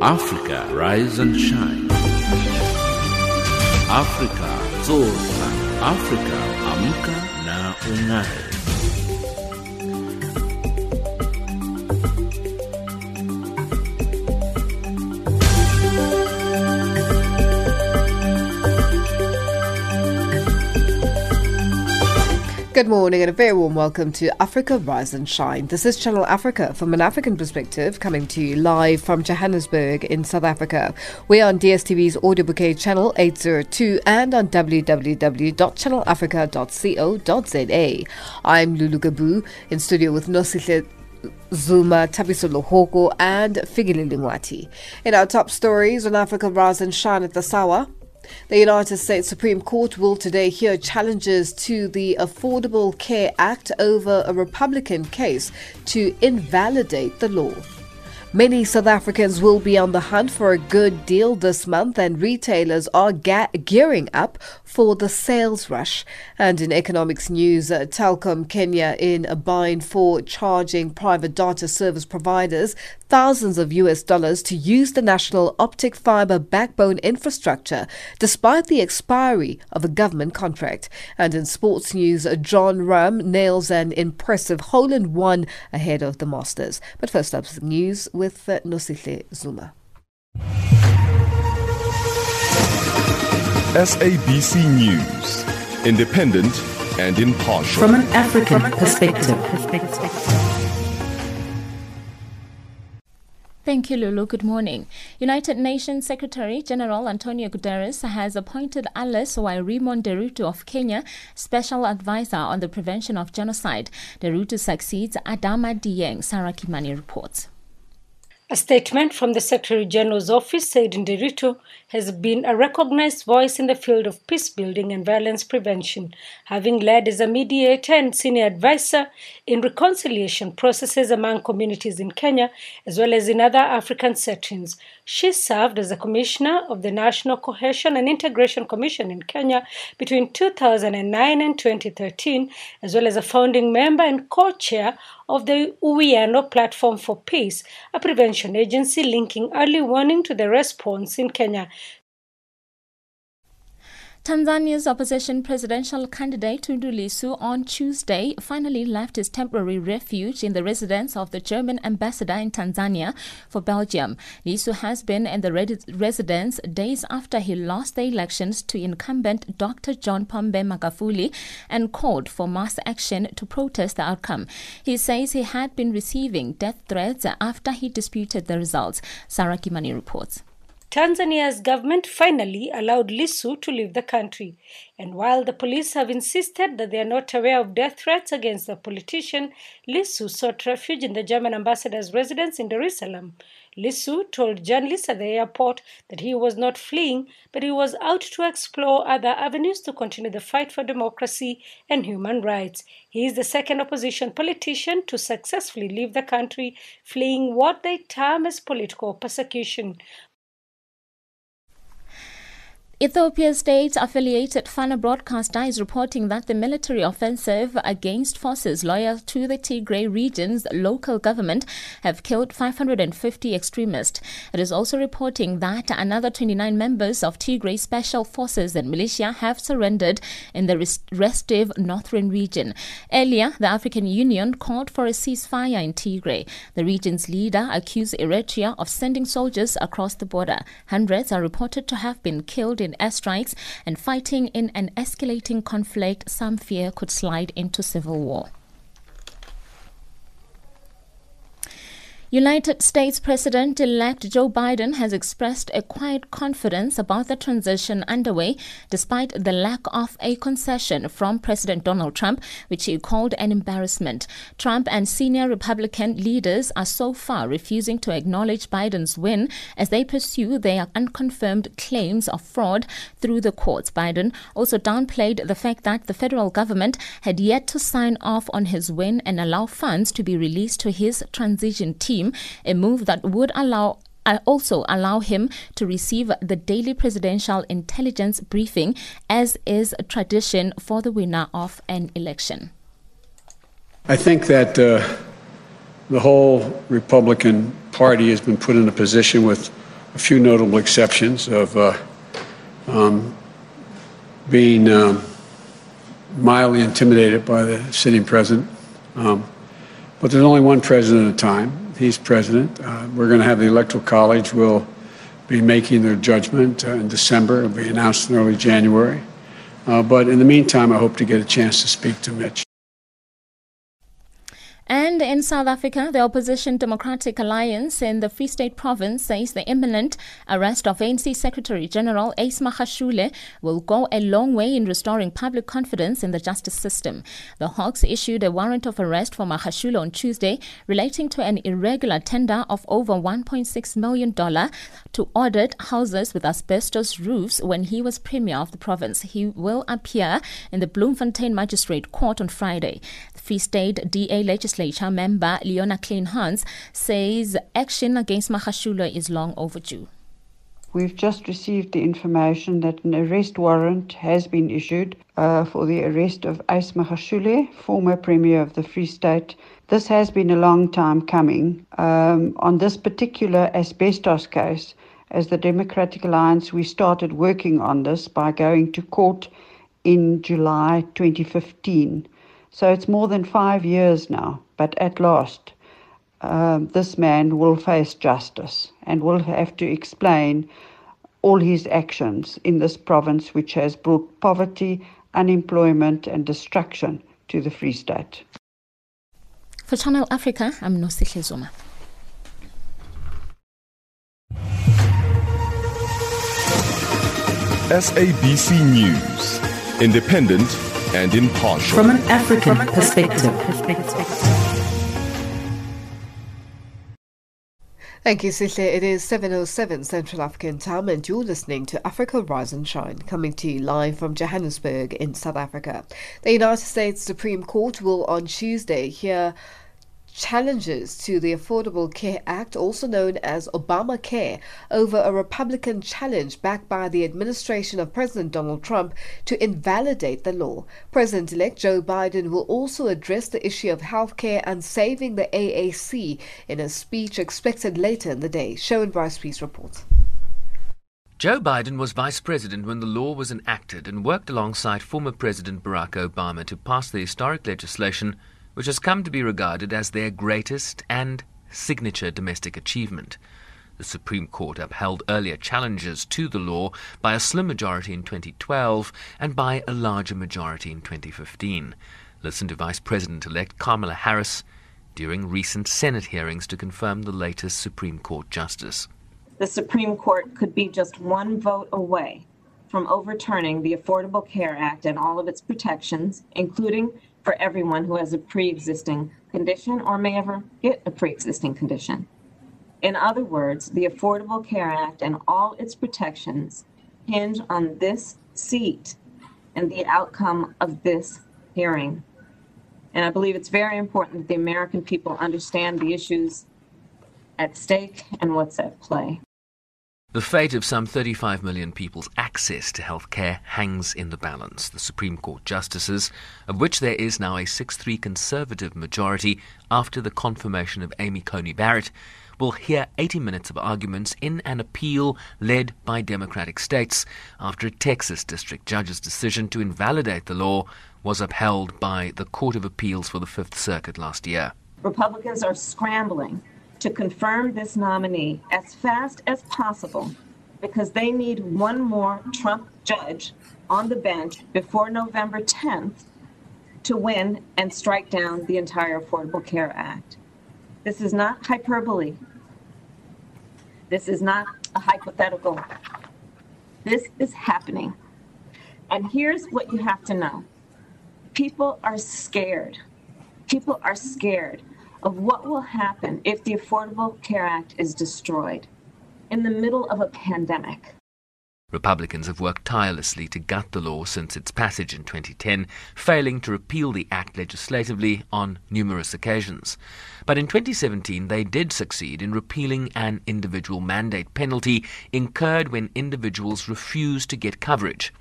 Africa Rise and Shine. Africa Zorka. Africa Amka na Ung'are. Good morning and a very warm welcome to Africa Rise and Shine. This is Channel Africa from an African perspective, coming to you live from Johannesburg in South Africa. We are on DSTV's audio bouquet channel 802 and on www.channelafrica.co.za. I'm Lulu Gabu in studio with Nosihle Zuma, Tabiso Lohoko, and Figili Lingwati. In our top stories on Africa Rise and Shine at the Sawa, the United States Supreme Court will today hear challenges to the Affordable Care Act over a Republican case to invalidate the law. Many South Africans will be on the hunt for a good deal this month, and retailers are ga- gearing up for the sales rush. And in economics news, uh, Telkom Kenya in a bind for charging private data service providers thousands of US dollars to use the national optic fiber backbone infrastructure, despite the expiry of a government contract. And in sports news, Jon Rahm nails an impressive hole in one ahead of the Masters. But first up, news with uh, Nosihle Zuma. SABC News, independent and impartial. From an African perspective. Thank you, Lulu. Good morning. United Nations Secretary General Antonio Guterres has appointed Alice Wairimu Nderitu of Kenya Special Advisor on the Prevention of Genocide. Nderitu succeeds Adama Dieng, Sarah Kimani reports. A statement from the Secretary General's office said Nderitu has been a recognized voice in the field of peace building and violence prevention, having led as a mediator and senior advisor in reconciliation processes among communities in Kenya as well as in other African settings. She served as a commissioner of the National Cohesion and Integration Commission in Kenya between 2009 and 2013, as well as a founding member and co chair of the Uwiano Platform for Peace, a prevention agency linking early warning to the response in Kenya. Tanzania's opposition presidential candidate Tundu Lissu on Tuesday finally left his temporary refuge in the residence of the German ambassador in Tanzania for Belgium. Lissu has been in the residence days after he lost the elections to incumbent Dr. John Pombe Magufuli and called for mass action to protest the outcome. He says he had been receiving death threats after he disputed the results. Sarah Kimani reports. Tanzania's government finally allowed Lissu to leave the country. And while the police have insisted that they are not aware of death threats against the politician, Lissu sought refuge in the German ambassador's residence in Dar es Salaam. Lissu told journalists at the airport that he was not fleeing, but he was out to explore other avenues to continue the fight for democracy and human rights. He is the second opposition politician to successfully leave the country, fleeing what they term as political persecution. Ethiopia's state affiliated Fana broadcaster is reporting that the military offensive against forces loyal to the Tigray region's local government have killed 550 extremists. It is also reporting that another 29 members of Tigray special forces and militia have surrendered in the restive northern region. Earlier, the African Union called for a ceasefire in Tigray. The region's leader accused Eritrea of sending soldiers across the border. Hundreds are reported to have been killed in airstrikes and fighting in an escalating conflict some fear could slide into civil war. United States President elect Joe Biden has expressed a quiet confidence about the transition underway despite the lack of a concession from President Donald Trump, which he called an embarrassment. Trump and senior Republican leaders are so far refusing to acknowledge Biden's win as they pursue their unconfirmed claims of fraud through the courts. Biden also downplayed the fact that the federal government had yet to sign off on his win and allow funds to be released to his transition team a move that would allow uh, also allow him to receive the daily presidential intelligence briefing, as is tradition for the winner of an election. I think that uh, the whole Republican Party has been put in a position with a few notable exceptions of uh, um, being um, mildly intimidated by the sitting president. Um, but there's only one president at a time. He's president. Uh, we're going to have the Electoral College will be making their judgment uh, in December. It'll be announced in early January. Uh, but in the meantime, I hope to get a chance to speak to Mitch. And in South Africa, the opposition Democratic Alliance in the Free State Province says the imminent arrest of ANC Secretary General Ace Magashule will go a long way in restoring public confidence in the justice system. The Hawks issued a warrant of arrest for Magashule on Tuesday relating to an irregular tender of over $1.6 million to audit houses with asbestos roofs when he was premier of the province. He will appear in the Bloemfontein Magistrate Court on Friday. The Free State DA legislature legislature member Leona Kleynhans says action against Magashule is long overdue. We've just received the information that an arrest warrant has been issued uh, for the arrest of Ace Magashule, former Premier of the Free State. This has been a long time coming. Um, on this particular asbestos case, as the Democratic Alliance, we started working on this by going to court in July 2015. So it's more than five years now, but at last, um, this man will face justice and will have to explain all his actions in this province, which has brought poverty, unemployment, and destruction to the Free State. For Channel Africa, I'm Nosihle Zuma. SABC News, independent and impartial. From an African perspective. Thank you, Sihle. It is 7.07 Central African time and you're listening to Africa Rise and Shine, coming to you live from Johannesburg in South Africa. The United States Supreme Court will on Tuesday hear challenges to the Affordable Care Act, also known as Obamacare, over a Republican challenge backed by the administration of President Donald Trump to invalidate the law. President elect Joe Biden will also address the issue of health care and saving the AAC in a speech expected later in the day. Show Bryce Peace reports. Joe Biden was vice president when the law was enacted and worked alongside former President Barack Obama to pass the historic legislation which has come to be regarded as their greatest and signature domestic achievement. The Supreme Court upheld earlier challenges to the law by a slim majority in 2012 and by a larger majority in 2015. Listen to Vice President elect Kamala Harris during recent Senate hearings to confirm the latest Supreme Court justice. The Supreme Court could be just one vote away from overturning the Affordable Care Act and all of its protections, including for everyone who has a pre existing condition or may ever get a pre existing condition. In other words, the Affordable Care Act and all its protections hinge on this seat and the outcome of this hearing. And I believe it's very important that the American people understand the issues at stake and what's at play. The fate of some 35 million people's access to health care hangs in the balance. The Supreme Court justices, of which there is now a 6 3 Conservative majority after the confirmation of Amy Coney Barrett, will hear 80 minutes of arguments in an appeal led by Democratic states after a Texas district judge's decision to invalidate the law was upheld by the Court of Appeals for the Fifth Circuit last year. Republicans are scrambling to confirm this nominee as fast as possible because they need one more Trump judge on the bench before November 10th to win and strike down the entire Affordable Care Act. This is not hyperbole. This is not a hypothetical. This is happening. And here's what you have to know people are scared. People are scared of what will happen if the Affordable Care Act is destroyed in the middle of a pandemic. Republicans have worked tirelessly to gut the law since its passage in 2010, failing to repeal the act legislatively on numerous occasions. But in 2017, they did succeed in repealing an individual mandate penalty incurred when individuals refused to get coverage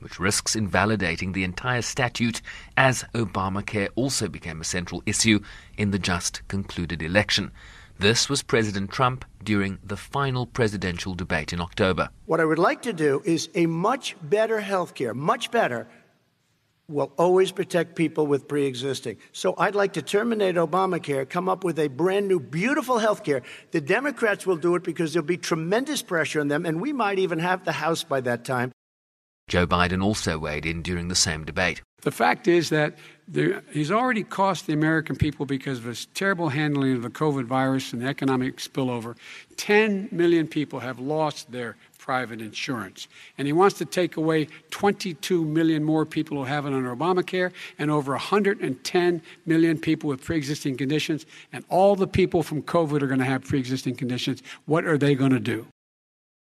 which risks invalidating the entire statute as Obamacare also became a central issue in the just concluded election. This was President Trump during the final presidential debate in October. What I would like to do is a much better health care, much better, will always protect people with pre existing. So I'd like to terminate Obamacare, come up with a brand new, beautiful health care. The Democrats will do it because there'll be tremendous pressure on them, and we might even have the House by that time. Joe Biden also weighed in during the same debate. The fact is that there, he's already cost the American people because of his terrible handling of the COVID virus and the economic spillover. 10 million people have lost their private insurance. And he wants to take away 22 million more people who have it under Obamacare and over 110 million people with pre existing conditions. And all the people from COVID are going to have pre existing conditions. What are they going to do?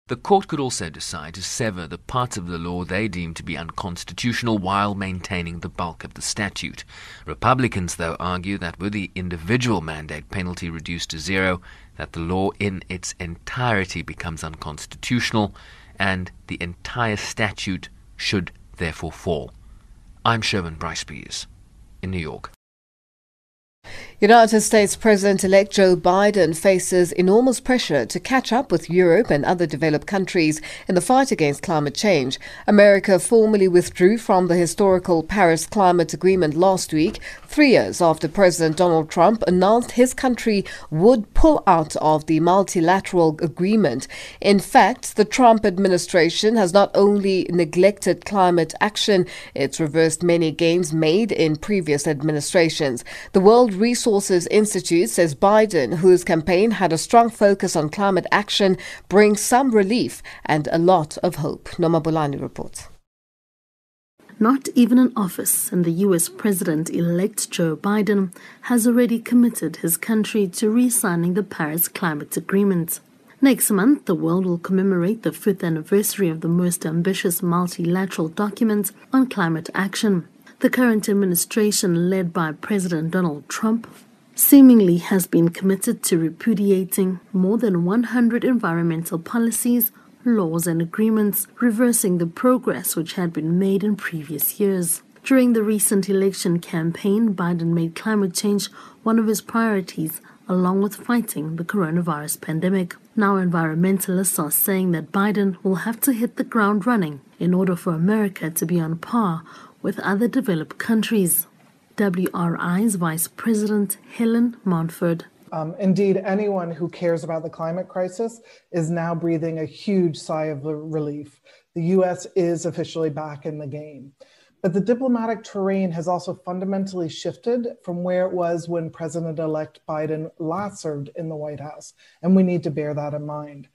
The court could also decide to sever the parts of the law they deem to be unconstitutional while maintaining the bulk of the statute. Republicans, though, argue that with the individual mandate penalty reduced to zero, that the law in its entirety becomes unconstitutional and the entire statute should therefore fall. I'm Sherman Bryce in New York. United States President elect Joe Biden faces enormous pressure to catch up with Europe and other developed countries in the fight against climate change. America formally withdrew from the historical Paris Climate Agreement last week, three years after President Donald Trump announced his country would pull out of the multilateral agreement. In fact, the Trump administration has not only neglected climate action, it's reversed many gains made in previous administrations. The World Resources Institute says Biden, whose campaign had a strong focus on climate action, brings some relief and a lot of hope. Noma Bolani reports. Not even in office, and the US President elect Joe Biden has already committed his country to re signing the Paris Climate Agreement. Next month, the world will commemorate the fifth anniversary of the most ambitious multilateral document on climate action. The current administration, led by President Donald Trump, seemingly has been committed to repudiating more than 100 environmental policies, laws, and agreements, reversing the progress which had been made in previous years. During the recent election campaign, Biden made climate change one of his priorities, along with fighting the coronavirus pandemic. Now, environmentalists are saying that Biden will have to hit the ground running in order for America to be on par with other developed countries. WRI's Vice President Helen Mountford. Um, indeed, anyone who cares about the climate crisis is now breathing a huge sigh of relief. The US is officially back in the game. But the diplomatic terrain has also fundamentally shifted from where it was when President elect Biden last served in the White House. And we need to bear that in mind.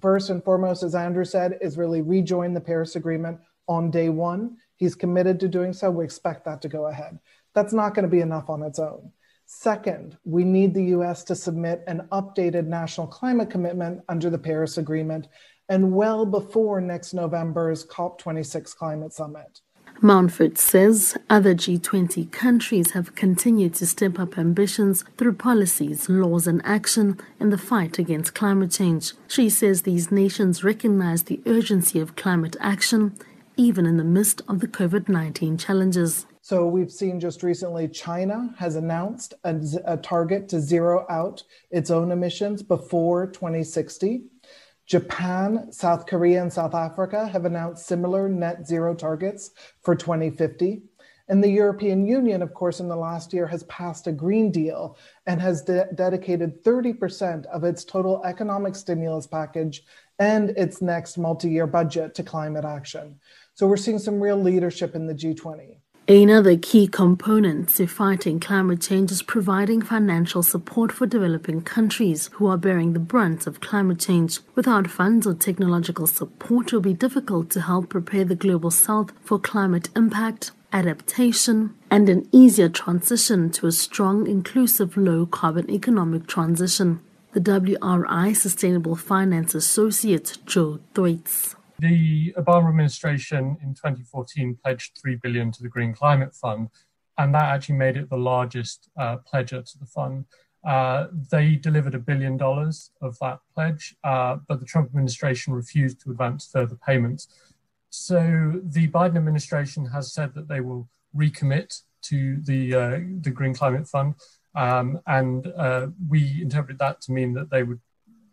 First and foremost, as Andrew said, is really rejoin the Paris Agreement on day one He's committed to doing so. We expect that to go ahead. That's not going to be enough on its own. Second, we need the US to submit an updated national climate commitment under the Paris Agreement and well before next November's COP26 climate summit. Mountford says other G20 countries have continued to step up ambitions through policies, laws, and action in the fight against climate change. She says these nations recognize the urgency of climate action even in the midst of the COVID 19 challenges. So, we've seen just recently China has announced a, a, target to zero out its own emissions before 2060. Japan, South Korea, and South Africa have announced similar net zero targets for 2050. And the European Union, of course, in the last year has passed a Green Deal and has de- dedicated 30% of its total economic stimulus package and its next multi year budget to climate action. So we're seeing some real leadership in the G20. Another key component to fighting climate change is providing financial support for developing countries who are bearing the brunt of climate change. Without funds or technological support, it will be difficult to help prepare the global south for climate impact, adaptation, and an easier transition to a strong, inclusive, low carbon economic transition. The WRI Sustainable Finance Associate Joe Thwaites. The Obama administration in 2014 pledged 3 billion to the Green Climate Fund, and that actually made it the largest uh, pledger to the fund. Uh, they delivered a billion dollars of that pledge, uh, but the Trump administration refused to advance further payments. So the Biden administration has said that they will recommit to the uh, the Green Climate Fund. Um, and uh, we interpret that to mean that they would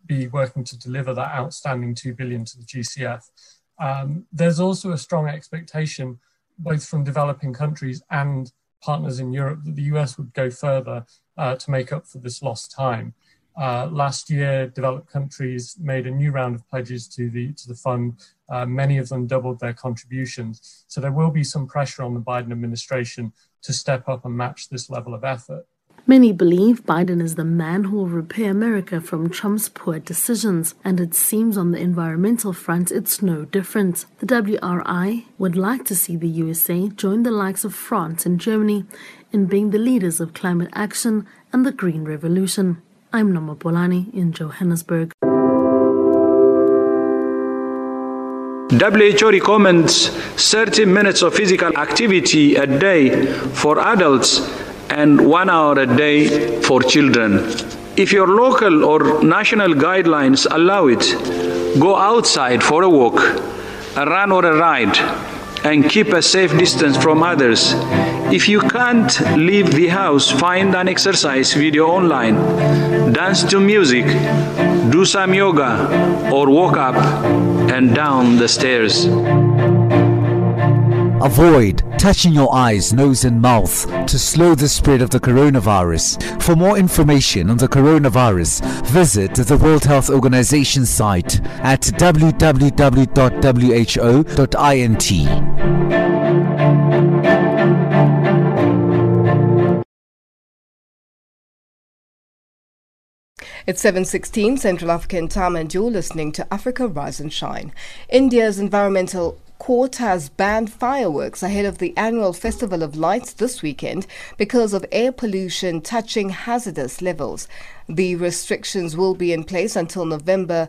be working to deliver that outstanding 2 billion to the GCF. Um, there's also a strong expectation, both from developing countries and partners in Europe, that the US would go further uh, to make up for this lost time. Uh, last year, developed countries made a new round of pledges to the to the fund. Uh, many of them doubled their contributions. So there will be some pressure on the Biden administration to step up and match this level of effort. Many believe Biden is the man who will repair America from Trump's poor decisions, and it seems on the environmental front it's no different. The WRI would like to see the USA join the likes of France and Germany in being the leaders of climate action and the Green Revolution. I'm Nama Bolani in Johannesburg. WHO recommends 30 minutes of physical activity a day for adults and one hour a day for children. If your local or national guidelines allow it, go outside for a walk, a run or a ride, and keep a safe distance from others. If you can't leave the house, find an exercise video online, dance to music, do some yoga, or walk up and down the stairs. Avoid touching your eyes, nose, and mouth to slow the spread of the coronavirus. For more information on the coronavirus, visit the World Health Organization site at www.who.int. It's 7:16 Central African Time and you're listening to Africa Rise and Shine. India's environmental court has banned fireworks ahead of the annual Festival of Lights this weekend because of air pollution touching hazardous levels. The restrictions will be in place until November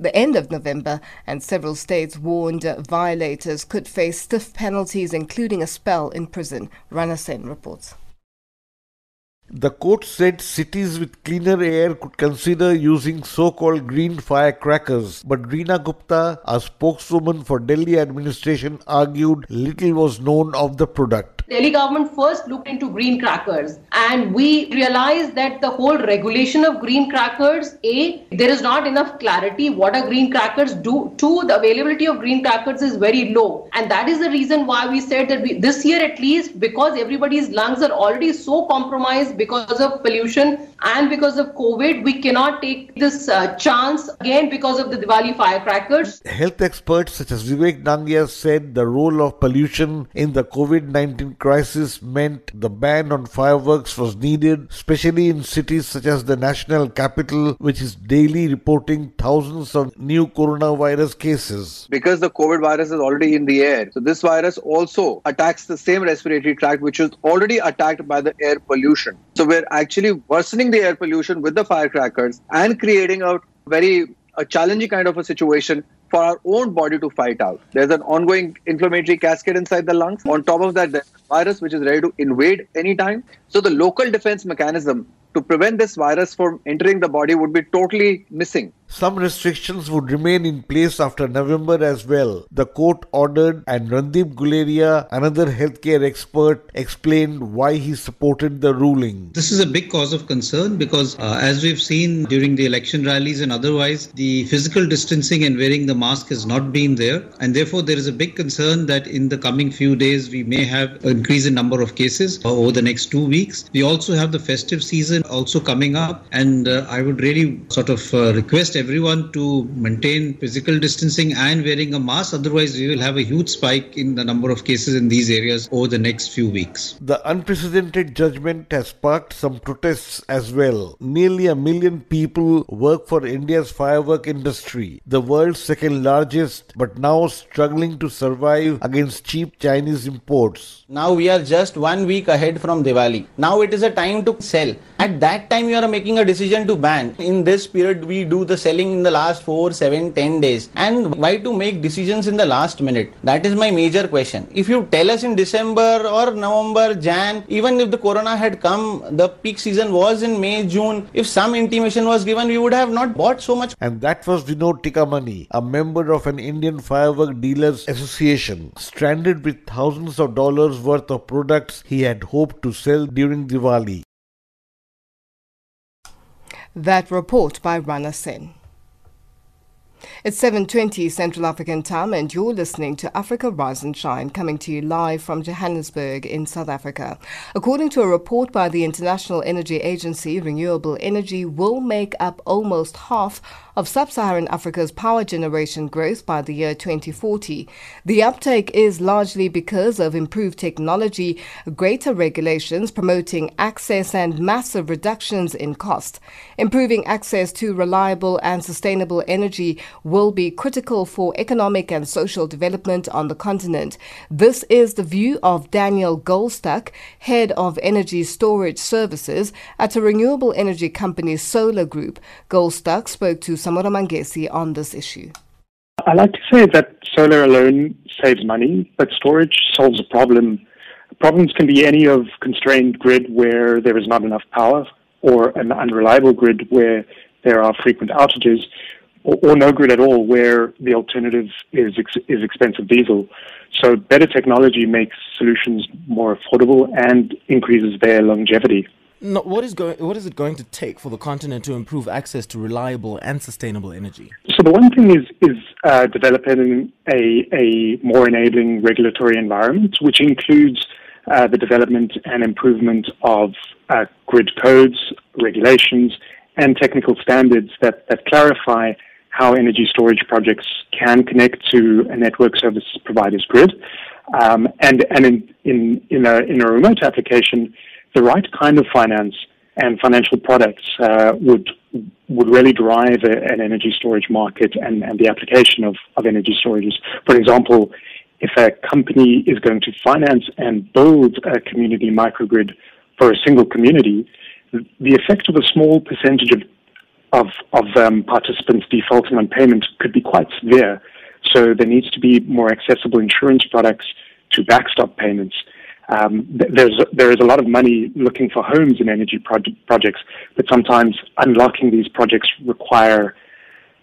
the end of November, and several states warned violators could face stiff penalties, including a spell in prison. Rana Sen reports. The court said cities with cleaner air could consider using so-called green firecrackers, but Reena Gupta, a spokeswoman for Delhi administration, argued little was known of the product. Delhi government first looked into green crackers and we realized that the whole regulation of green crackers, A, there is not enough clarity what are green crackers do. Two, the availability of green crackers is very low. And that is the reason why we said that we, this year at least, because everybody's lungs are already so compromised because of pollution and because of COVID, we cannot take this uh, chance again because of the Diwali firecrackers. Health experts such as Vivek Nangia said the role of pollution in the COVID-19 crisis meant the ban on fireworks was needed, especially in cities such as the national capital, which is daily reporting thousands of new coronavirus cases. Because the COVID virus is already in the air, so this virus also attacks the same respiratory tract, which is already attacked by the air pollution. So we're actually worsening the air pollution with the firecrackers and creating a very a challenging kind of a situation for our own body to fight out. There's an ongoing inflammatory cascade inside the lungs. On top of that, there's a virus which is ready to invade anytime. So the local defense mechanism to prevent this virus from entering the body would be totally missing. Some restrictions would remain in place after November as well. The court ordered, and Randeep Guleria, another healthcare expert, explained why he supported the ruling. This is a big cause of concern because, uh, as we've seen during the election rallies and otherwise, the physical distancing and wearing the mask has not been there. And therefore, there is a big concern that in the coming few days, we may have an increase in number of cases over the next two weeks. We also have the festive season also coming up. And uh, I would really sort of uh, request everyone to maintain physical distancing and wearing a mask. Otherwise, we will have a huge spike in the number of cases in these areas over the next few weeks. The unprecedented judgment has sparked some protests as well. Nearly a million people work for India's firework industry, the world's second largest, but now struggling to survive against cheap Chinese imports. Now we are just one week ahead from Diwali. Now it is a time to sell. At that time, you are making a decision to ban. In this period, we do the selling in the last 4, 7, 10 days. And why to make decisions in the last minute? That is my major question. If you tell us in December or November, Jan, even if the corona had come, the peak season was in May, June, if some intimation was given, we would have not bought so much. And that was Vinod Tikamani, a member of an Indian Firework Dealers Association, stranded with thousands of dollars worth of products he had hoped to sell during Diwali. That report by Rana Sen. It's 7:20 Central African Time and you're listening to Africa Rise and Shine coming to you live from Johannesburg in South Africa. According to a report by the International Energy Agency, renewable energy will make up almost half of sub-Saharan Africa's power generation growth by the year 2040. The uptake is largely because of improved technology, greater regulations promoting access and massive reductions in cost. Improving access to reliable and sustainable energy will be critical for economic and social development on the continent. This is the view of Daniel Goldstuck, head of energy storage services at a renewable energy company Solar Group. Goldstuck spoke to Samora Mangesi on this issue. I like to say that solar alone saves money, but storage solves a problem. Problems can be any of constrained grid where there is not enough power, or an unreliable grid where there are frequent outages, or, or no grid at all where the alternative is ex- is expensive diesel. So better technology makes solutions more affordable and increases their longevity. No, what is going? What is it going to take for the continent to improve access to reliable and sustainable energy? So the one thing is is uh, developing a a more enabling regulatory environment, which includes uh, the development and improvement of uh, grid codes, regulations, and technical standards that that clarify how energy storage projects can connect to a network service provider's grid, um, and and in in in a in a remote application the right kind of finance and financial products uh, would would really drive a, an energy storage market and, and the application of, of energy storages. For example, if a company is going to finance and build a community microgrid for a single community, the effect of a small percentage of of, of um, participants defaulting on payment could be quite severe. So there needs to be more accessible insurance products to backstop payments um, there's there is a lot of money looking for homes in energy projects, but sometimes unlocking these projects require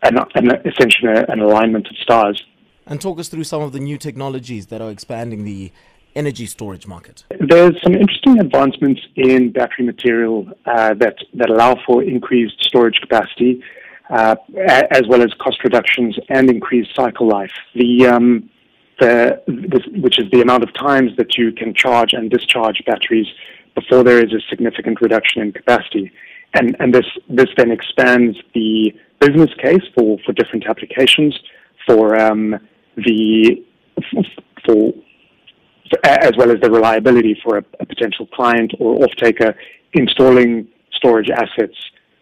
an, an essentially an alignment of stars. And talk us through some of the new technologies that are expanding the energy storage market. There's some interesting advancements in battery material uh, that that allow for increased storage capacity, uh, as well as cost reductions and increased cycle life. The um, the, this, which is the amount of times that you can charge and discharge batteries before there is a significant reduction in capacity. And, and this, this then expands the business case for, for different applications for um, the for, as well as the reliability for a, a potential client or off-taker installing storage assets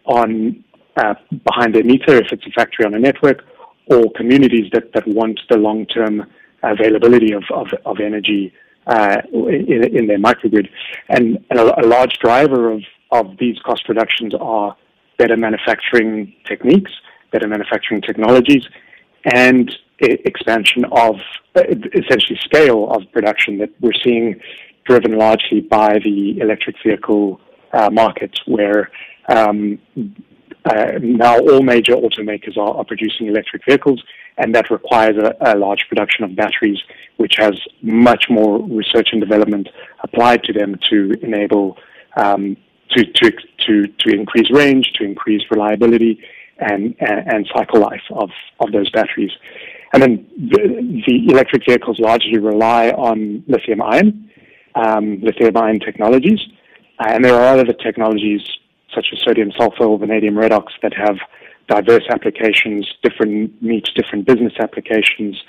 on uh, behind their meter if it's a factory on a network or communities that, that want the long-term availability of, of, of energy uh, in, in, their microgrid. And, and a, a, large driver of, of these cost reductions are better manufacturing techniques, better manufacturing technologies, and expansion of essentially scale of production that we're seeing driven largely by the electric vehicle uh, market, where um, uh, now all major automakers are, are, producing electric vehicles, and that requires a, a, large production of batteries, which has much more research and development applied to them to enable um, to, to, to, to increase range, to increase reliability, and, and, cycle life of, of those batteries. And then the, the electric vehicles largely rely on lithium ion, um, lithium ion technologies, and there are other technologies such as sodium sulfur or vanadium redox that have diverse applications, different meet different business applications,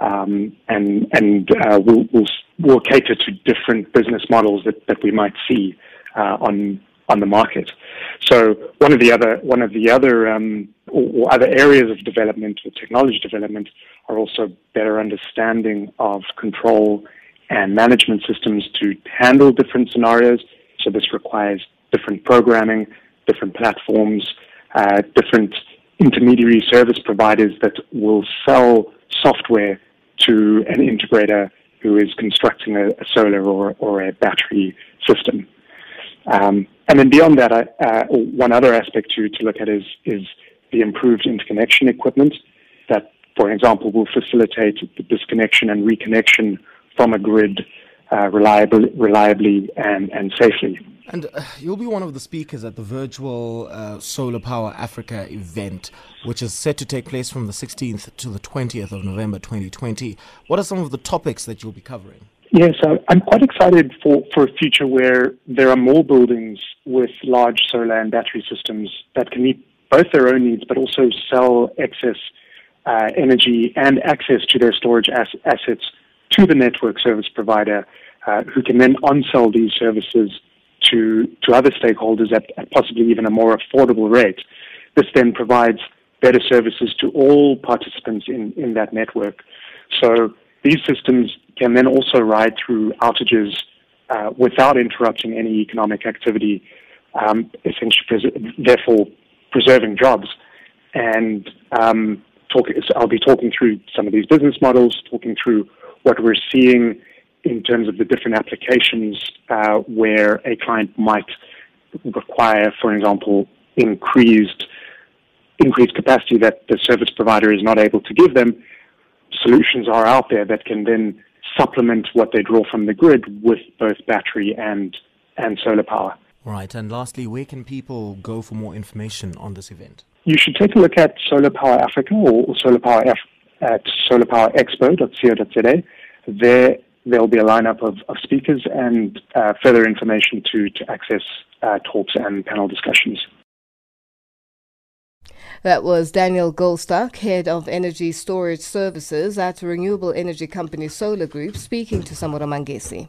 um, and and uh, will will will cater to different business models that, that we might see uh, on on the market. So one of the other one of the other um, or, or, other areas of development or technology development are also better understanding of control and management systems to handle different scenarios. So this requires different programming, different platforms, uh, different intermediary service providers that will sell software to an integrator who is constructing a, a solar or, or a battery system. Um, and then beyond that, uh, one other aspect to, to look at is, is the improved interconnection equipment that, for example, will facilitate the disconnection and reconnection from a grid uh, reliably, reliably and, and safely. And uh, you'll be one of the speakers at the virtual uh, Solar Power Africa event, which is set to take place from the 16th to the 20th of November 2020. What are some of the topics that you'll be covering? Yes, I'm quite excited for, for a future where there are more buildings with large solar and battery systems that can meet both their own needs but also sell excess uh, energy and access to their storage as- assets to the network service provider, uh, who can then on-sell these services to, to other stakeholders at, at possibly even a more affordable rate. This then provides better services to all participants in, in that network. So these systems can then also ride through outages uh, without interrupting any economic activity, um, essentially, pres- therefore preserving jobs. And um, talk, I'll be talking through some of these business models, talking through what we're seeing in terms of the different applications uh, where a client might require, for example, increased increased capacity that the service provider is not able to give them. Solutions are out there that can then supplement what they draw from the grid with both battery and and solar power. Right. And lastly, where can people go for more information on this event? You should take a look at Solar Power Africa or Solar Power F at solarpowerexpo.co.za. There there will be a lineup of, of speakers and uh, further information to, to access uh, talks and panel discussions. That was Daniel Goldstuck, head of energy storage services at renewable energy company Solar Group, speaking to Samora Mangesi.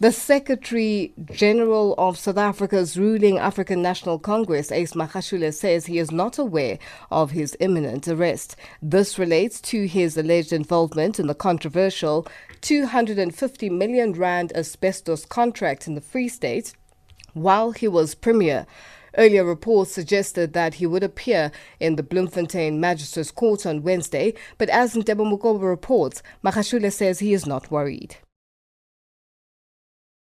The Secretary General of South Africa's ruling African National Congress, Ace Magashule, says he is not aware of his imminent arrest. This relates to his alleged involvement in the controversial 250 million rand asbestos contract in the Free State while he was premier. Earlier reports suggested that he would appear in the Bloemfontein Magistrates Court on Wednesday, but as Ntebo Mukobo reports, Magashule says he is not worried.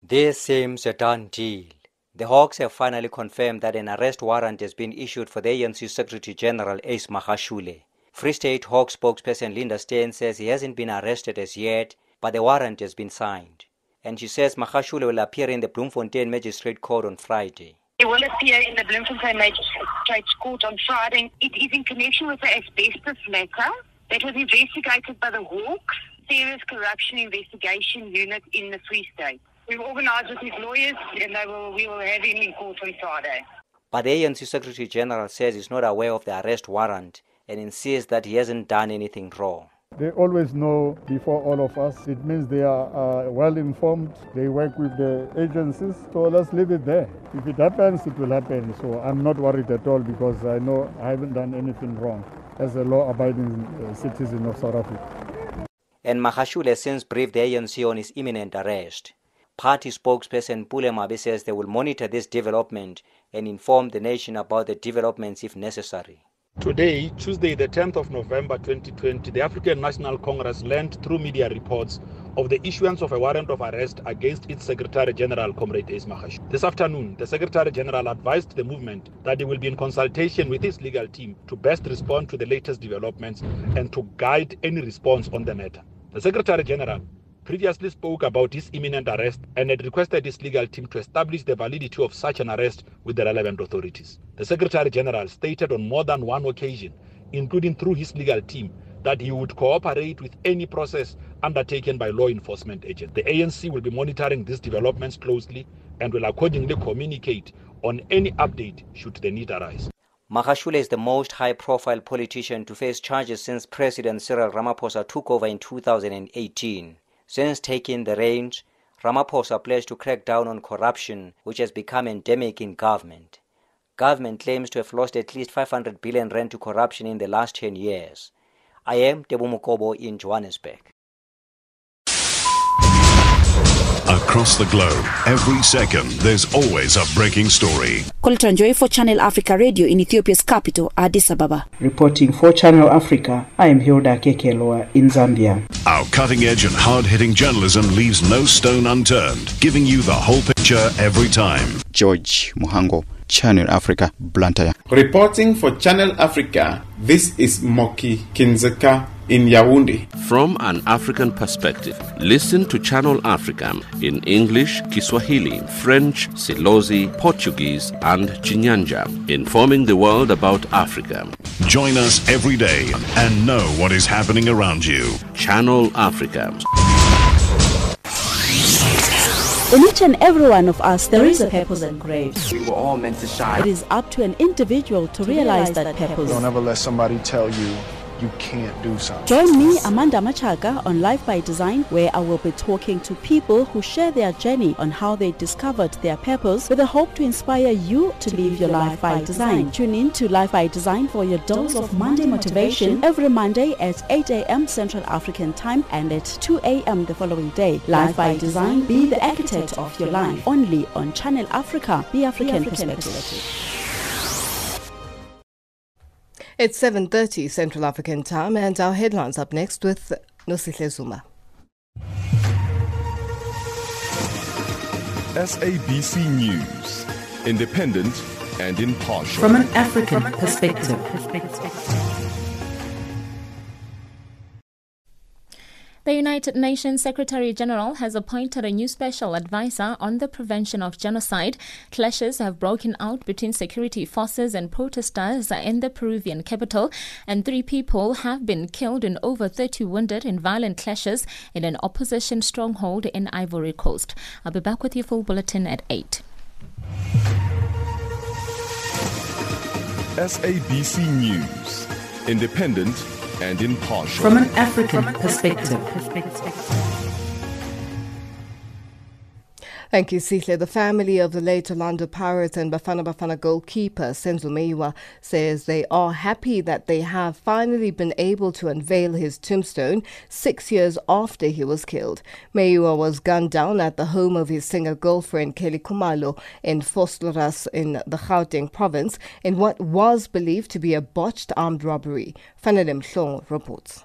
This seems a done deal. The Hawks have finally confirmed that an arrest warrant has been issued for the ANC Secretary General Ace Magashule. Free State Hawks spokesperson Linda Steyn says he hasn't been arrested as yet, but the warrant has been signed. And she says Magashule will appear in the Bloemfontein Magistrate Court on Friday. He will appear in the Bloemfontein Magistrates Court on Friday. It is in connection with the asbestos matter that was investigated by the Hawks Serious Corruption Investigation Unit in the Free State. We've organised with his lawyers and they will, we will have him in court on Friday. But the ANC Secretary General says he's not aware of the arrest warrant and insists that he hasn't done anything wrong. They always know before all of us. It means they are uh, well informed. They work with the agencies. So let's leave it there. If it happens, it will happen. So I'm not worried at all because I know I haven't done anything wrong as a law abiding uh, citizen of South Africa. And Magashule has since briefed the ANC on his imminent arrest. Party spokesperson Pule Mabe says they will monitor this development and inform the nation about the developments if necessary. Today, Tuesday, the 10th of November 2020, the African National Congress learned through media reports of the issuance of a warrant of arrest against its Secretary General, Comrade Ace Mahash. This afternoon, the Secretary General advised the movement that he will be in consultation with his legal team to best respond to the latest developments and to guide any response on the matter. The Secretary General previously spoke about his imminent arrest and had requested his legal team to establish the validity of such an arrest with the relevant authorities. The Secretary General stated on more than one occasion, including through his legal team, that he would cooperate with any process undertaken by law enforcement agents. The ANC will be monitoring these developments closely and will accordingly communicate on any update should the need arise. Magashule is the most high profile politician to face charges since President Cyril Ramaphosa took over in 2018. Since taking the reins, Ramaphosa pledged to crack down on corruption, which has become endemic in government. Government claims to have lost at least 500 billion rand to corruption in the last 10 years. I am Mukobo in Johannesburg. Across the globe, every second, there's always a breaking story. Colton Joy for Channel Africa Radio in Ethiopia's capital, Addis Ababa. Reporting for Channel Africa, I am Hilda Kekeloa in Zambia. Our cutting edge and hard hitting journalism leaves no stone unturned, giving you the whole picture. every time. George Muhango, Channel Africa, Blantyre. Reporting for Channel Africa, this is Moki Kindzeka in Yaoundé. From an African perspective, listen to Channel Africa in English, Kiswahili, French, Silozi, Portuguese, and Chinyanja, informing the world about Africa. Join us every day and know what is happening around you. Channel Africa. In each and every one of us, there is a purpose engraved. We were all meant to shine. It is up to an individual to realize that purpose. Don't ever let somebody tell you you can't do something. Join me, Amanda Machaga, on Life by Design, where I will be talking to people who share their journey on how they discovered their purpose with the hope to inspire you to, live your life by design. Tune in to Life by Design for your dose of Monday motivation every Monday at 8 a.m. Central African Time and at 2 a.m. the following day. Life by Design, be the architect of your life. Only on Channel Africa, the African, perspective. It's 7.30 Central African Time and our headlines up next with Nosihle Zuma. SABC News, independent and impartial. From an African perspective. The United Nations Secretary General has appointed a new special advisor on the prevention of genocide. Clashes have broken out between security forces and protesters in the Peruvian capital, and three people have been killed and over 30 wounded in violent clashes in an opposition stronghold in Ivory Coast. I'll be back with your full bulletin at 8. SABC News, independent and impartial. From an African perspective. Thank you, Sihle. The family of the late Orlando Pirates and Bafana Bafana goalkeeper Senzo Meyiwa says they are happy that they have finally been able to unveil his tombstone six years after he was killed. Meyiwa was gunned down at the home of his singer girlfriend Kelly Khumalo in Vosloorus in the Gauteng province in what was believed to be a botched armed robbery. Fanele Mhlongo reports.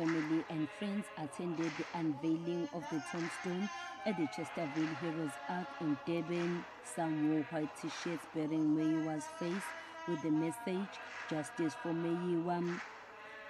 Family and friends attended the unveiling of the tombstone at the Chesterville Heroes Acre in Durban. Some wore white t-shirts bearing Meyiwa's face with the message, Justice for Meyiwa.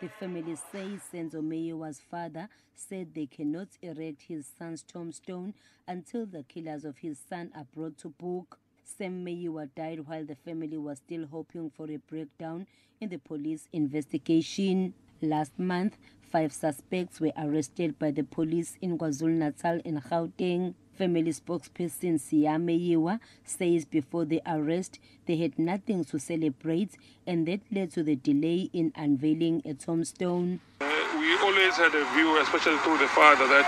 The family says Senzo Meyiwa's father said they cannot erect his son's tombstone until the killers of his son are brought to book. Sam Meyiwa died while the family was still hoping for a breakdown in the police investigation. Last month, five suspects were arrested by the police in KwaZulu-Natal in Gauteng. Family spokesperson Siya Meyiwa says before the arrest, they had nothing to celebrate and that led to the delay in unveiling a tombstone. we always had a view, especially through the father, that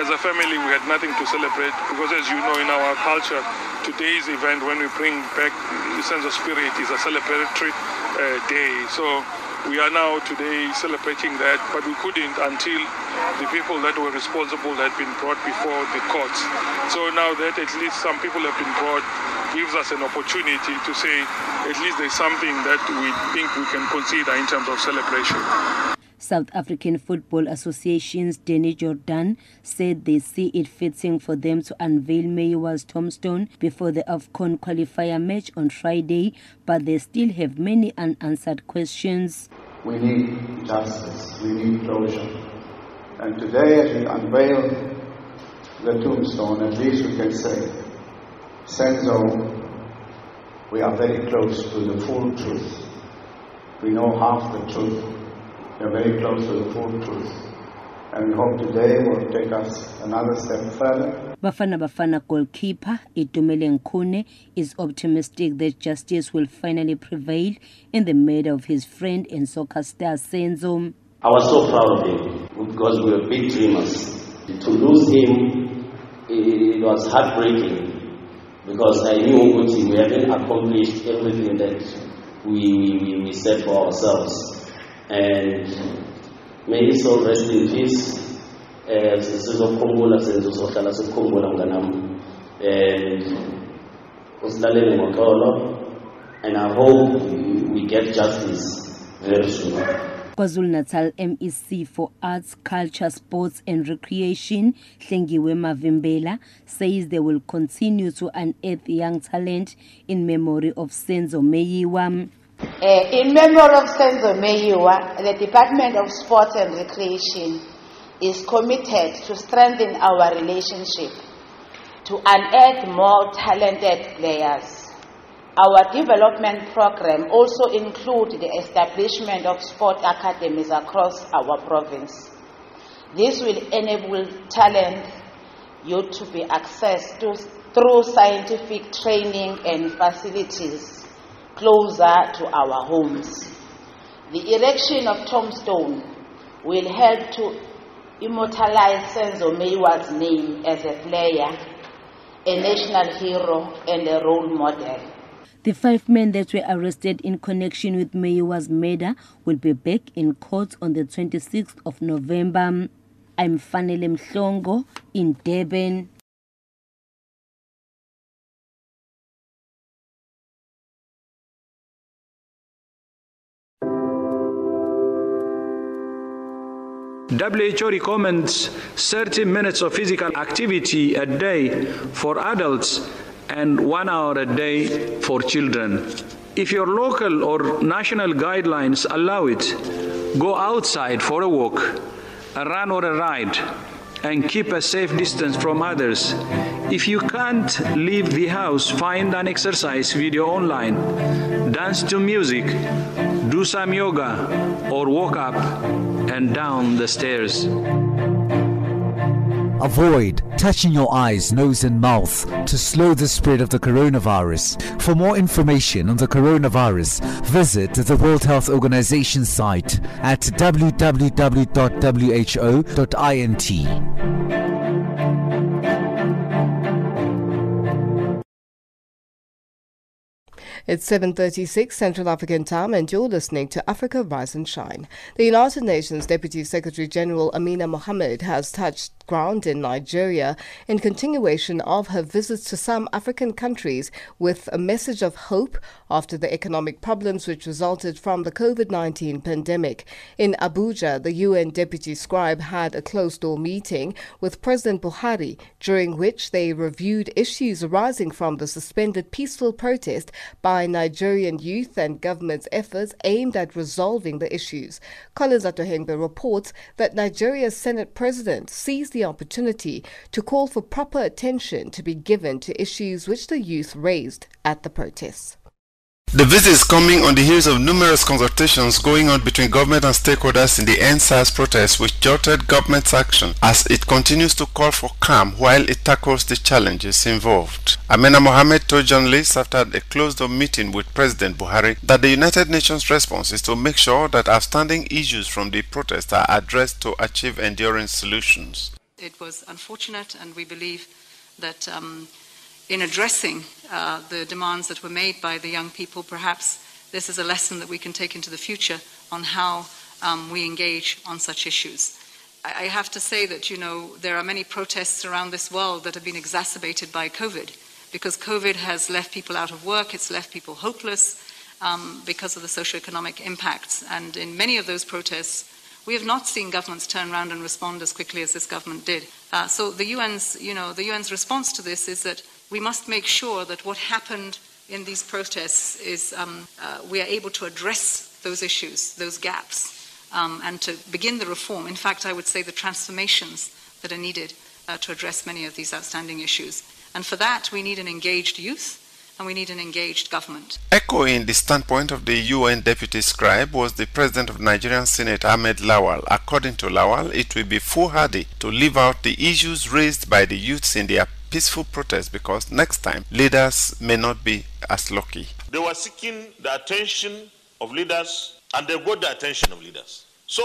as a family we had nothing to celebrate because, as you know, in our culture, today's event, when we bring back the sense of spirit, is a celebratory uh, day. So we are now today celebrating that, but we couldn't until the people that were responsible had been brought before the courts. So now that at least some people have been brought gives us an opportunity to say at least there's something that we think we can consider in terms of celebration. South African Football Association's Danny Jordan said they see it fitting for them to unveil Meyiwa's tombstone before the AFCON qualifier match on Friday, but they still have many unanswered questions. We need justice, we need closure. And today, as we unveil the tombstone, at least we can say, Senzo, we are very close to the full truth. We know half the truth. We are very close to the full truth. And we hope today will take us another step further. Bafana Bafana goalkeeper Itumele Khune is optimistic that justice will finally prevail in the murder of his friend and soccer star Senzo. I was so proud of him because we were big dreamers. To lose him, it was heartbreaking because I knew Uguti, we haven't accomplished everything that we, we, we set for ourselves. And may his soul rest in peace. sizokukhumbula senzo sohlala sikukhumbula mnganami and usilalele ngoxolo and i hope we get justice very soon KwaZulu-Natal MEC for Arts, Culture, Sports and Recreation, Hlengiwe Mavimbela, says they will continue to unearth young talent in memory of Senzo Meyiwa. Uh, in memory of Senzo Meyiwa, the Department of Sport and Recreation is committed to strengthen our relationship, to unearth more talented players. Our development program also includes the establishment of sport academies across our province. This will enable talent youth to be accessed to through scientific training and facilities closer to our homes. The erection of tombstone will help to immortalize Senzo Meyiwa's name as a player, a national hero, and a role model. The five men that were arrested in connection with Meyiwa's murder will be back in court on the 26th of November. I'm Fanele Mhlongo in Durban. WHO recommends 30 minutes of physical activity a day for adults and one hour a day for children. If your local or national guidelines allow it, go outside for a walk, a run or a ride, and keep a safe distance from others. If you can't leave the house, find an exercise video online, dance to music, do some yoga, or walk up and down the stairs. Avoid touching your eyes, nose, and mouth to slow the spread of the coronavirus. For more information on the coronavirus, visit the World Health Organization site at www.who.int. It's 7:36 Central African Time and you're listening to Africa Rise and Shine. The United Nations Deputy Secretary General Amina Mohammed has touched ground in Nigeria in continuation of her visits to some African countries with a message of hope after the economic problems which resulted from the COVID-19 pandemic. In Abuja, the UN Deputy Scribe had a closed-door meeting with President Buhari during which they reviewed issues arising from the suspended peaceful protest by Nigerian youth and government's efforts aimed at resolving the issues. Collins Atohengbe reports that Nigeria's Senate President seized the opportunity to call for proper attention to be given to issues which the youth raised at the protests. The visit is coming on the heels of numerous consultations going on between government and stakeholders in the EndSARS protests which jolted government's action as it continues to call for calm while it tackles the challenges involved. Amina Mohammed told journalists after a closed-door meeting with President Buhari that the United Nations response is to make sure that outstanding issues from the protests are addressed to achieve enduring solutions. It was unfortunate and we believe that um, in addressing uh, the demands that were made by the young people, perhaps this is a lesson that we can take into the future on how um, we engage on such issues. I, I have to say that, you know, there are many protests around this world that have been exacerbated by COVID because COVID has left people out of work, it's left people hopeless um, because of the socioeconomic impacts. And in many of those protests, we have not seen governments turn around and respond as quickly as this government did. Uh, so the UN's, you know, the UN's response to this is that we must make sure that what happened in these protests is um, uh, we are able to address those issues, those gaps, um, and to begin the reform. In fact, I would say the transformations that are needed uh, to address many of these outstanding issues. And for that, we need an engaged youth and we need an engaged government. Echoing the standpoint of the UN Deputy Scribe was the President of Nigerian Senate Ahmed Lawan. According to Lawan, it will be foolhardy to leave out the issues raised by the youths in their peaceful protest because next time leaders may not be as lucky. They were seeking the attention of leaders and they got the attention of leaders. So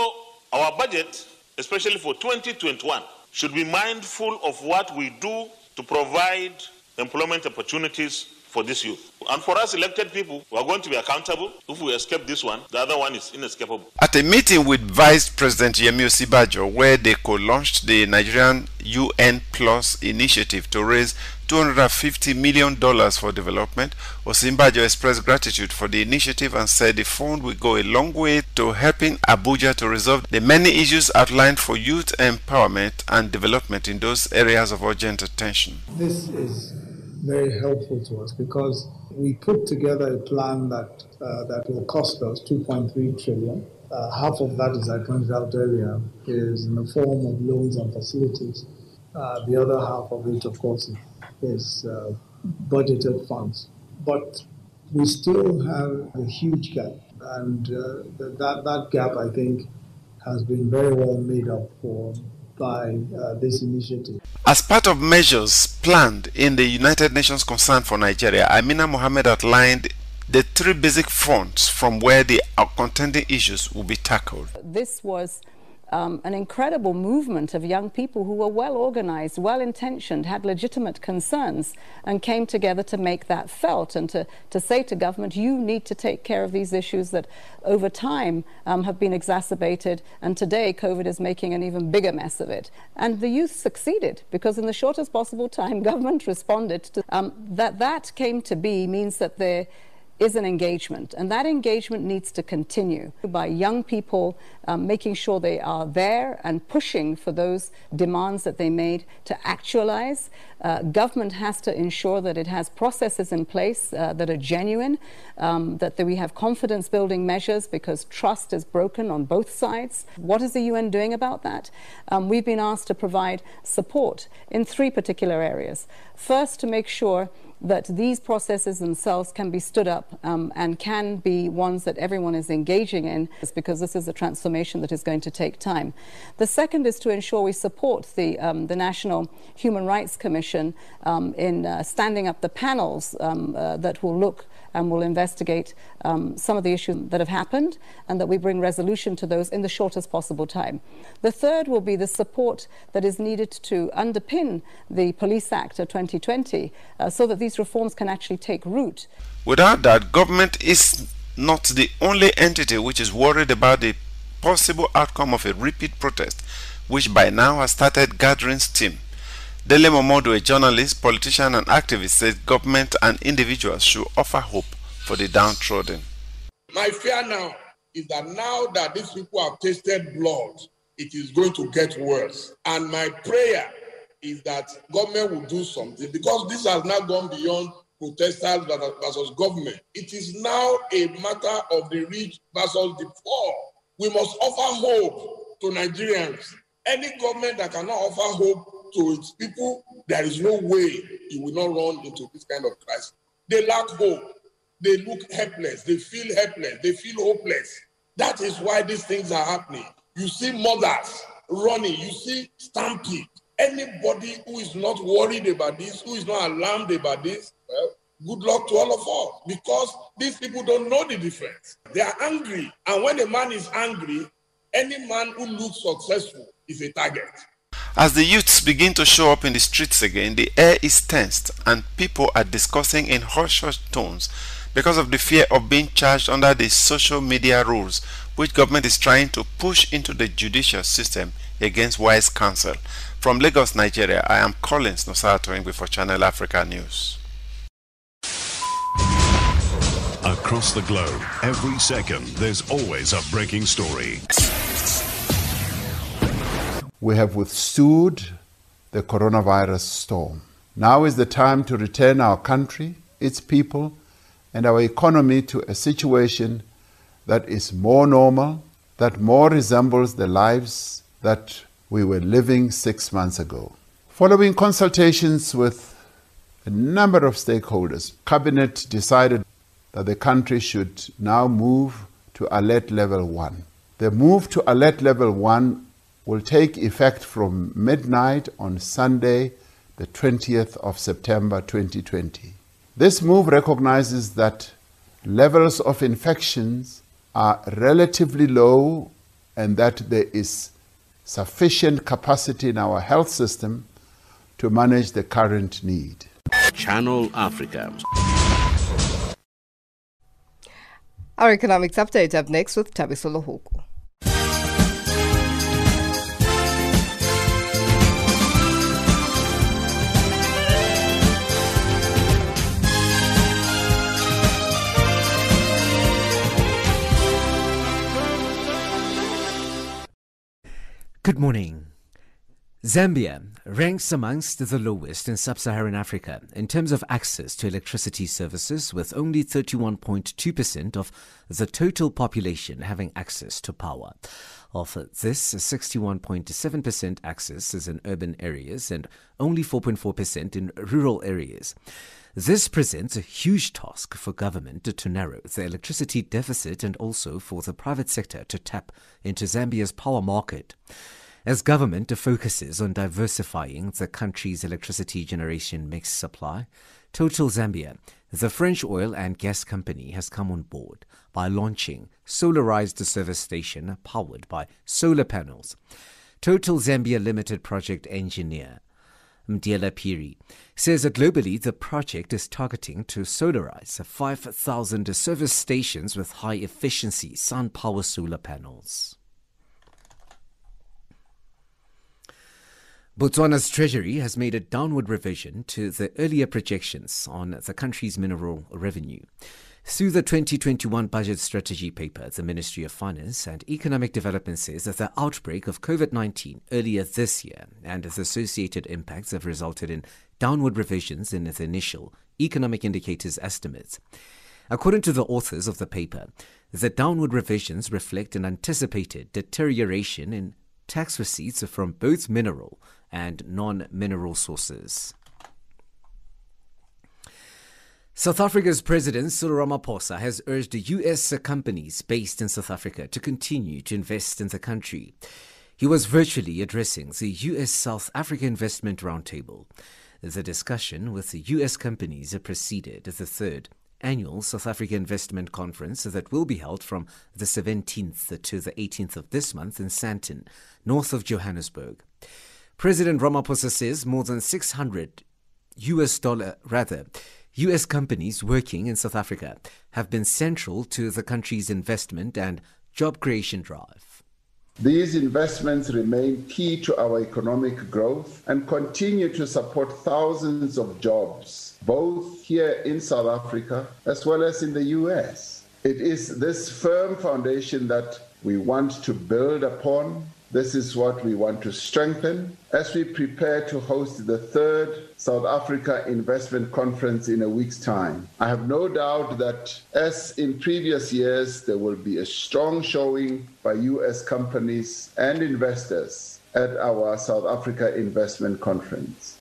our budget, especially for 2021, should be mindful of what we do to provide employment opportunities for this youth. And for us elected people, we are going to be accountable. If we escape this one, the other one is inescapable. At a meeting with Vice President Yemi Osinbajo, where they co-launched the Nigerian UN Plus initiative to raise $250 million for development, Osinbajo expressed gratitude for the initiative and said the fund will go a long way to helping Abuja to resolve the many issues outlined for youth empowerment and development in those areas of urgent attention. This is very helpful to us because we put together a plan that uh, that will cost us 2.3 trillion. Uh, half of that, as I pointed out earlier, is in the form of loans and facilities. Uh, the other half of it, of course, is uh, budgeted funds. But we still have a huge gap, and uh, that that gap, I think, has been very well made up for by uh, this initiative. As part of measures planned in the United Nations Concern for Nigeria, Amina Mohammed outlined the three basic fronts from where the contending issues will be tackled. This was um, an incredible movement of young people who were well organized, well intentioned, had legitimate concerns, and came together to make that felt and to, to say to government, you need to take care of these issues that over time um, have been exacerbated, and today COVID is making an even bigger mess of it. And the youth succeeded because, in the shortest possible time, government responded to um, that. That came to be means that there is an engagement, and that engagement needs to continue by young people um, making sure they are there and pushing for those demands that they made to actualize. Uh, government has to ensure that it has processes in place uh, that are genuine, um, that, that we have confidence building measures because trust is broken on both sides. What is the UN doing about that? Um, we've been asked to provide support in three particular areas. First, to make sure that these processes themselves can be stood up um, and can be ones that everyone is engaging in because this is a transformation that is going to take time. The second is to ensure we support the, um, the National Human Rights Commission um, in uh, standing up the panels um, uh, that will look and will investigate um, some of the issues that have happened and that we bring resolution to those in the shortest possible time. The third will be the support that is needed to underpin the Police Act of 2020 uh, so that these reforms can actually take root. Without that, government is not the only entity which is worried about the possible outcome of a repeat protest, which by now has started gathering steam. Dele Momodu, a journalist, politician, and activist, said government and individuals should offer hope for the downtrodden. My fear now is that now that these people have tasted blood, it is going to get worse. And my prayer is that government will do something because this has now gone beyond protesters versus government. It is now a matter of the rich versus the poor. We must offer hope to Nigerians. Any government that cannot offer hope to its people, there is no way it will not run into this kind of crisis. They lack hope. They look helpless. They feel helpless. They feel hopeless. That is why these things are happening. You see mothers running. You see stampede. Anybody who is not worried about this, who is not alarmed about this, well, good luck to all of us because these people don't know the difference. They are angry. And when a man is angry, any man who looks successful is a target. As the youths begin to show up in the streets again, the air is tensed and people are discussing in hush-hush tones because of the fear of being charged under the social media rules which government is trying to push into the judicial system against wise counsel. From Lagos, Nigeria, I am Collins Nosato for Channel Africa News. Across the globe, every second, there's always a breaking story we have withstood the coronavirus storm. Now is the time to return our country, its people, and our economy to a situation that is more normal, that more resembles the lives that we were living six months ago. Following consultations with a number of stakeholders, Cabinet decided that the country should now move to alert level one. The move to alert level one will take effect from midnight on Sunday, the 20th of September 2020. This move recognizes that levels of infections are relatively low and that there is sufficient capacity in our health system to manage the current need. Channel Africa. Our economics update up next with Tabiso Lohoko. Good morning. Zambia ranks amongst the lowest in sub Saharan Africa in terms of access to electricity services, with only 31.2% of the total population having access to power. Of this, 61.7% access is in urban areas and only 4.4% in rural areas. This presents a huge task for government to narrow the electricity deficit and also for the private sector to tap into Zambia's power market. As government focuses on diversifying the country's electricity generation mix supply, Total Zambia, the French oil and gas company, has come on board by launching solarized service station powered by solar panels. Total Zambia Limited project engineer Mdiela Piri says that globally the project is targeting to solarize 5,000 service stations with high efficiency SunPower solar panels. Botswana's treasury has made a downward revision to the earlier projections on the country's mineral revenue. Through the 2021 budget strategy paper, the Ministry of Finance and Economic Development says that the outbreak of COVID 19 earlier this year and its associated impacts have resulted in downward revisions in its initial economic indicators estimates. According to the authors of the paper, the downward revisions reflect an anticipated deterioration in tax receipts from both mineral and non mineral sources. South Africa's President Cyril Ramaphosa has urged U.S. companies based in South Africa to continue to invest in the country. He was virtually addressing the U.S. South Africa Investment Roundtable. The discussion with the U.S. companies preceded the third annual South Africa Investment Conference that will be held from the 17th to the 18th of this month in Sandton, north of Johannesburg. President Ramaphosa says more than 600 US dollar, rather, US companies working in South Africa have been central to the country's investment and job creation drive. These investments remain key to our economic growth and continue to support thousands of jobs, both here in South Africa as well as in the US. It is this firm foundation that we want to build upon this is what we want to strengthen as we prepare to host the third South Africa Investment Conference in a week's time. I have no doubt that, as in previous years, there will be a strong showing by U.S. companies and investors at our South Africa Investment Conference.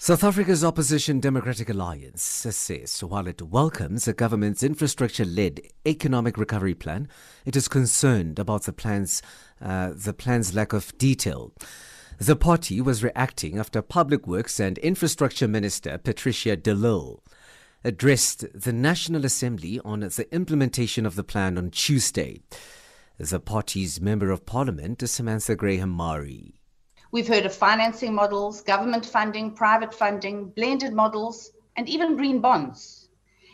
South Africa's opposition Democratic Alliance says while it welcomes the government's infrastructure led economic recovery plan, it is concerned about the plan's, uh, the plan's lack of detail. The party was reacting after Public Works and Infrastructure Minister Patricia de Lille addressed the National Assembly on the implementation of the plan on Tuesday. The party's Member of Parliament, Samantha Graham-Maré, We've heard of financing models, government funding, private funding, blended models, and even green bonds.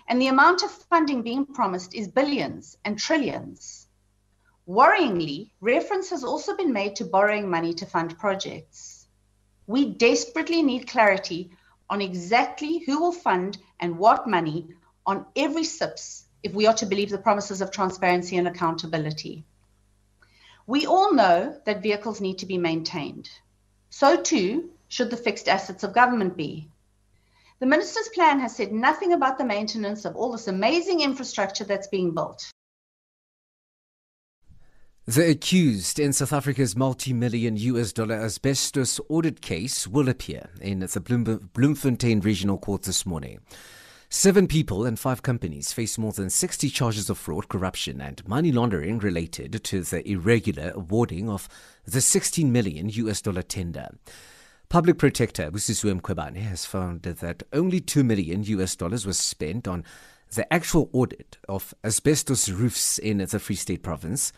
And the amount of funding being promised is billions and trillions. Worryingly, reference has also been made to borrowing money to fund projects. We desperately need clarity on exactly who will fund and what money on every SIPS if we are to believe the promises of transparency and accountability. We all know that vehicles need to be maintained. So too should the fixed assets of government be. The minister's plan has said nothing about the maintenance of all this amazing infrastructure that's being built. The accused in South Africa's multi-million US dollar asbestos audit case will appear in the Bloemfontein Regional Court this morning. Seven people and five companies face more than 60 charges of fraud, corruption, and money laundering related to the irregular awarding of the 16 million US dollar tender. Public Protector Busisiwe Mkhwebane has found that only 2 million US dollars was spent on the actual audit of asbestos roofs in the Free State province.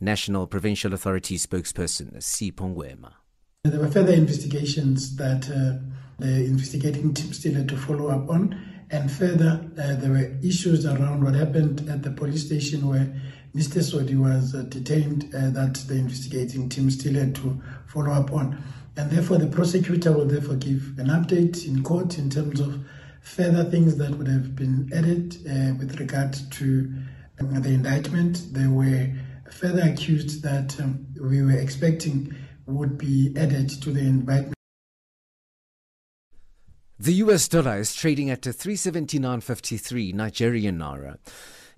National Prosecuting Authority spokesperson Sipho Ngwema. There were further investigations that uh, the investigating team still had to follow up on And further, uh, there were issues around what happened at the police station where Mr. Sodi was uh, detained uh, that the investigating team still had to follow up on. And therefore, the prosecutor will therefore give an update in court in terms of further things that would have been added uh, with regard to um, the indictment. There were further accused that um, we were expecting would be added to the indictment. The US dollar is trading at 379.53 Nigerian naira.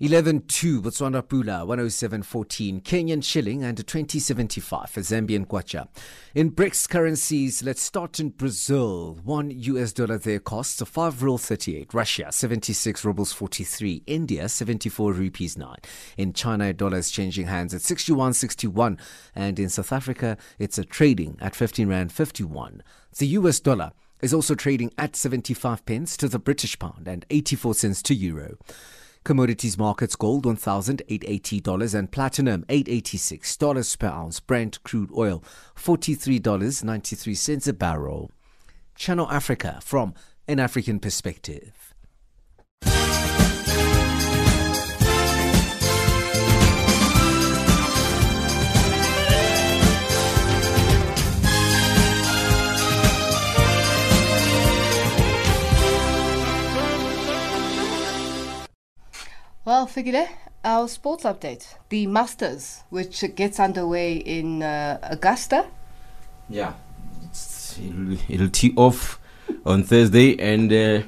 11.2 Botswana Pula, 107.14 Kenyan shilling and 20.75 for Zambian kwacha. In BRICS currencies, let's start in Brazil. 1 US dollar there costs 5 ruble 38. Russia, 76 rubles 43. India, 74 rupees 9. In China, a dollar is changing hands at 61.61. And in South Africa, it's a trading at 15 Rand 51. The US dollar is also trading at 75 pence to the British pound and 84 cents to euro. Commodities markets gold $1,880 and platinum $886 per ounce. Brent crude oil $43.93 a barrel. Channel Africa from an African perspective. Well, Figile, our sports update. The Masters, which gets underway in uh, Augusta. Yeah, it's, it'll, it'll tee off on Thursday, and uh,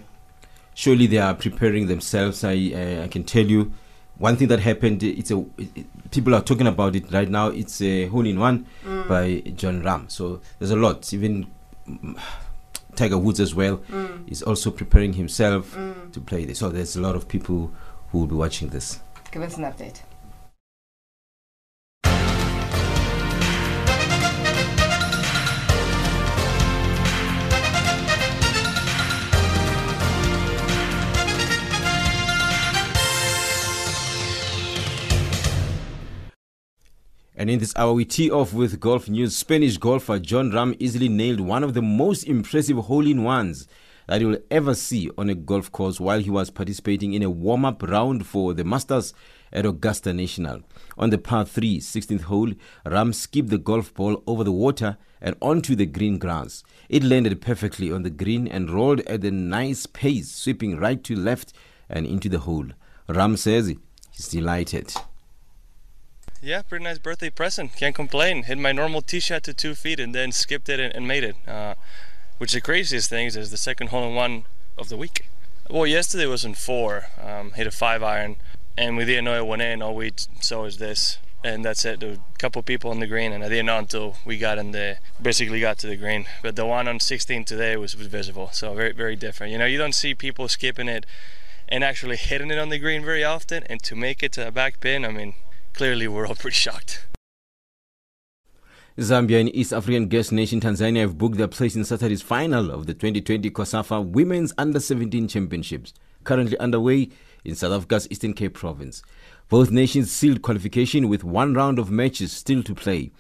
surely they are preparing themselves. I uh, I can tell you one thing that happened. It's a it, people are talking about it right now. It's a hole in one Mm. by Jon Rahm. So there's a lot. Even Tiger Woods as well Mm. is also preparing himself Mm. to play this. So there's a lot of people who will be watching this. Give us an update. And in this hour, we tee off with golf news. Spanish golfer Jon Rahm easily nailed one of the most impressive hole in ones that you will ever see on a golf course while he was participating in a warm up round for the Masters at Augusta National. On the par 3 16th hole, Rahm skipped the golf ball over the water and onto the green grass. It landed perfectly on the green and rolled at a nice pace, sweeping right to left and into the hole. Rahm says he's delighted. Yeah, pretty nice birthday present. Can't complain. Hit my normal tee shot to two feet and then skipped it and, and made it. Uh, which the craziest thing is, is the second hole in one of the week. Well, yesterday was in four. Um, hit a five iron, and we didn't know it went in. All we saw is this, and that's it. There were a couple people on the green, and I didn't know until we got in the basically got to the green. But the one on 16 today was, was visible, so very very different. You know, you don't see people skipping it and actually hitting it on the green very often, and to make it to a back pin, I mean, clearly we're all pretty shocked. Zambia and East African guest nation Tanzania have booked their place in Saturday's final of the 2020 COSAFA Women's Under 17 Championships, currently underway in South Africa's Eastern Cape province. Both nations sealed qualification with one round of matches still to play.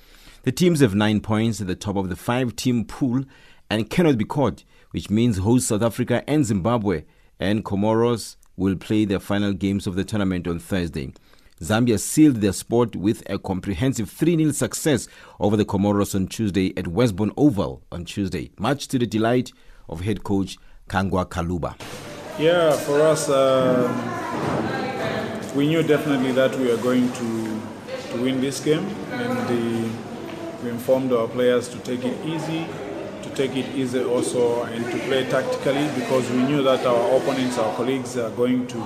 The teams have nine points at the top of the five team pool and cannot be caught, which means host South Africa and Zimbabwe and Comoros will play their final games of the tournament on Thursday. Zambia sealed their spot with a comprehensive 3 0 success over the Comoros on Tuesday at Westbourne Oval on Tuesday, much to the delight of head coach Kangwa Kaluba. Yeah, for us, um, we knew definitely that we are going to, to win this game, and the, we informed our players to take it easy, to take it easy also, and to play tactically because we knew that our opponents, our colleagues, are going to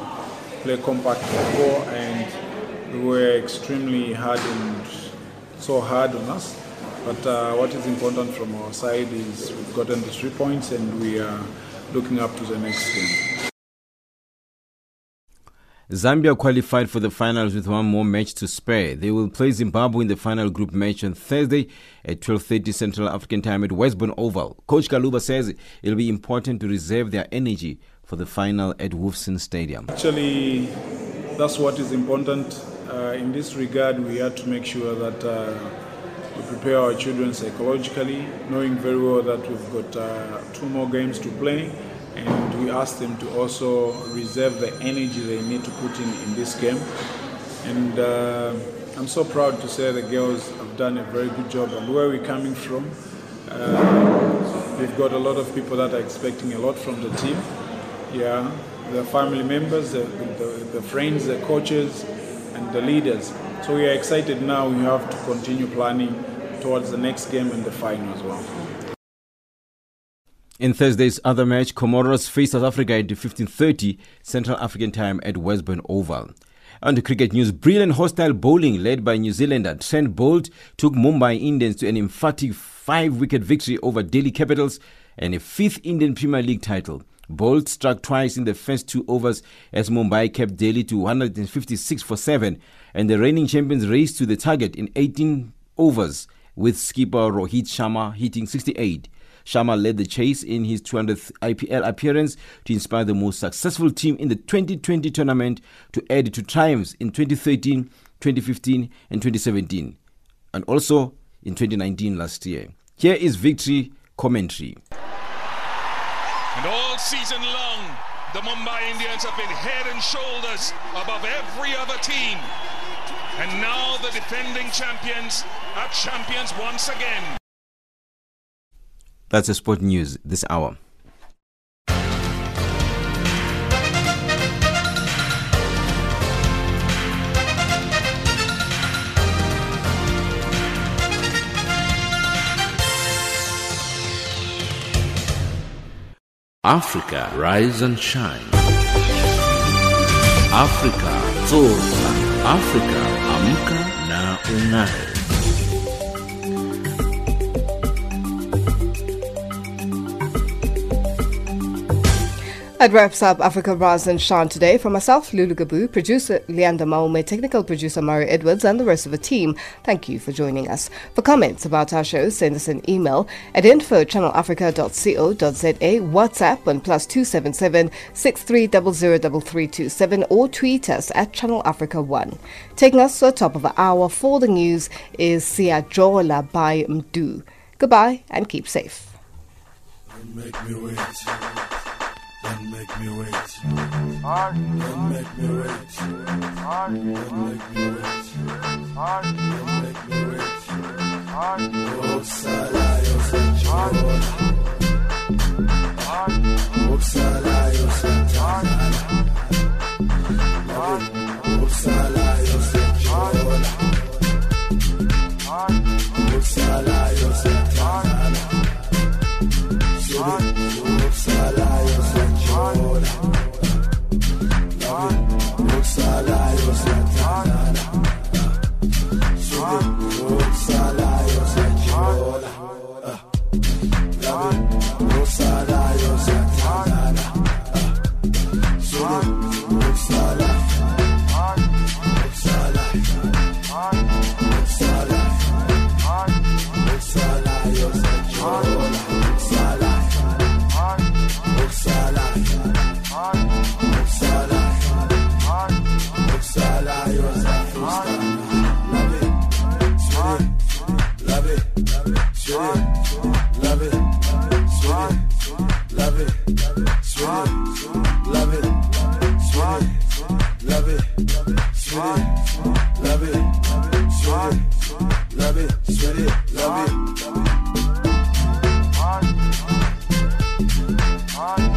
play compact football, and we were extremely hard and so hard on us. But uh, what is important from our side is we've gotten the three points, and we are looking up to the next game. Zambia qualified for the finals with one more match to spare. They will play Zimbabwe in the final group match on Thursday at 12:30 Central African Time at Westbourne Oval. Coach Kaluba says it'll be important to reserve their energy for the final at Wolfson Stadium. Actually, that's what is important. Uh, in this regard, we had to make sure that uh, we prepare our children psychologically, knowing very well that we've got uh, two more games to play and we ask them to also reserve the energy they need to put in in this game. And uh, I'm so proud to say the girls have done a very good job. And where we're coming from, uh, we've got a lot of people that are expecting a lot from the team. Yeah, the family members, the, the, the friends, the coaches, and the leaders. So we are excited now. We have to continue planning towards the next game and the final as well. In Thursday's other match, Comoros face South Africa at 15:30 Central African Time at Westbourne Oval. On the cricket news, brilliant hostile bowling led by New Zealander Trent Boult took Mumbai Indians to an emphatic five-wicket victory over Delhi Capitals and a fifth Indian Premier League title. Boult struck twice in the first two overs as Mumbai kept Delhi to 156 for 7 and the reigning champions raced to the target in 18 overs with skipper Rohit Sharma hitting 68. Sharma led the chase in his 200th IPL appearance to inspire the most successful team in the 2020 tournament to add to triumphs in 2013, 2015, and 2017, and also in 2019 last year. Here is victory commentary. All season long, the Mumbai Indians have been head and shoulders above every other team. And now the defending champions are champions once again. That's the sport news this hour. Africa, rise and shine. Africa, zorka. Africa, amka na ung'are. That wraps up Africa Rise and Shine today. For myself, Lulu Gabu, producer Leander Maume, technical producer Murray Edwards, and the rest of the team, thank you for joining us. For comments about our show, send us an email at infochannelafrica.co.za, WhatsApp on plus 277 63003327, or tweet us at Channel Africa 1. Taking us to the top of the hour for the news is Sia Jola by Mdu. Goodbye and keep safe. Don't make me wait. Don't make me wait. Don't make me wait. Don't make me rich. Uppsala, jag sen kör. Uppsala, jag sen kör. Uppsala, jag sen kör. Uppsala, jag sen kör. Uppsala, jag sen kör on. Love it. Love it. Love it. Love it. Love it. Love it. Love it. Love it. Swag. Love it. Swag. Love it. Love it. Love it. Love it.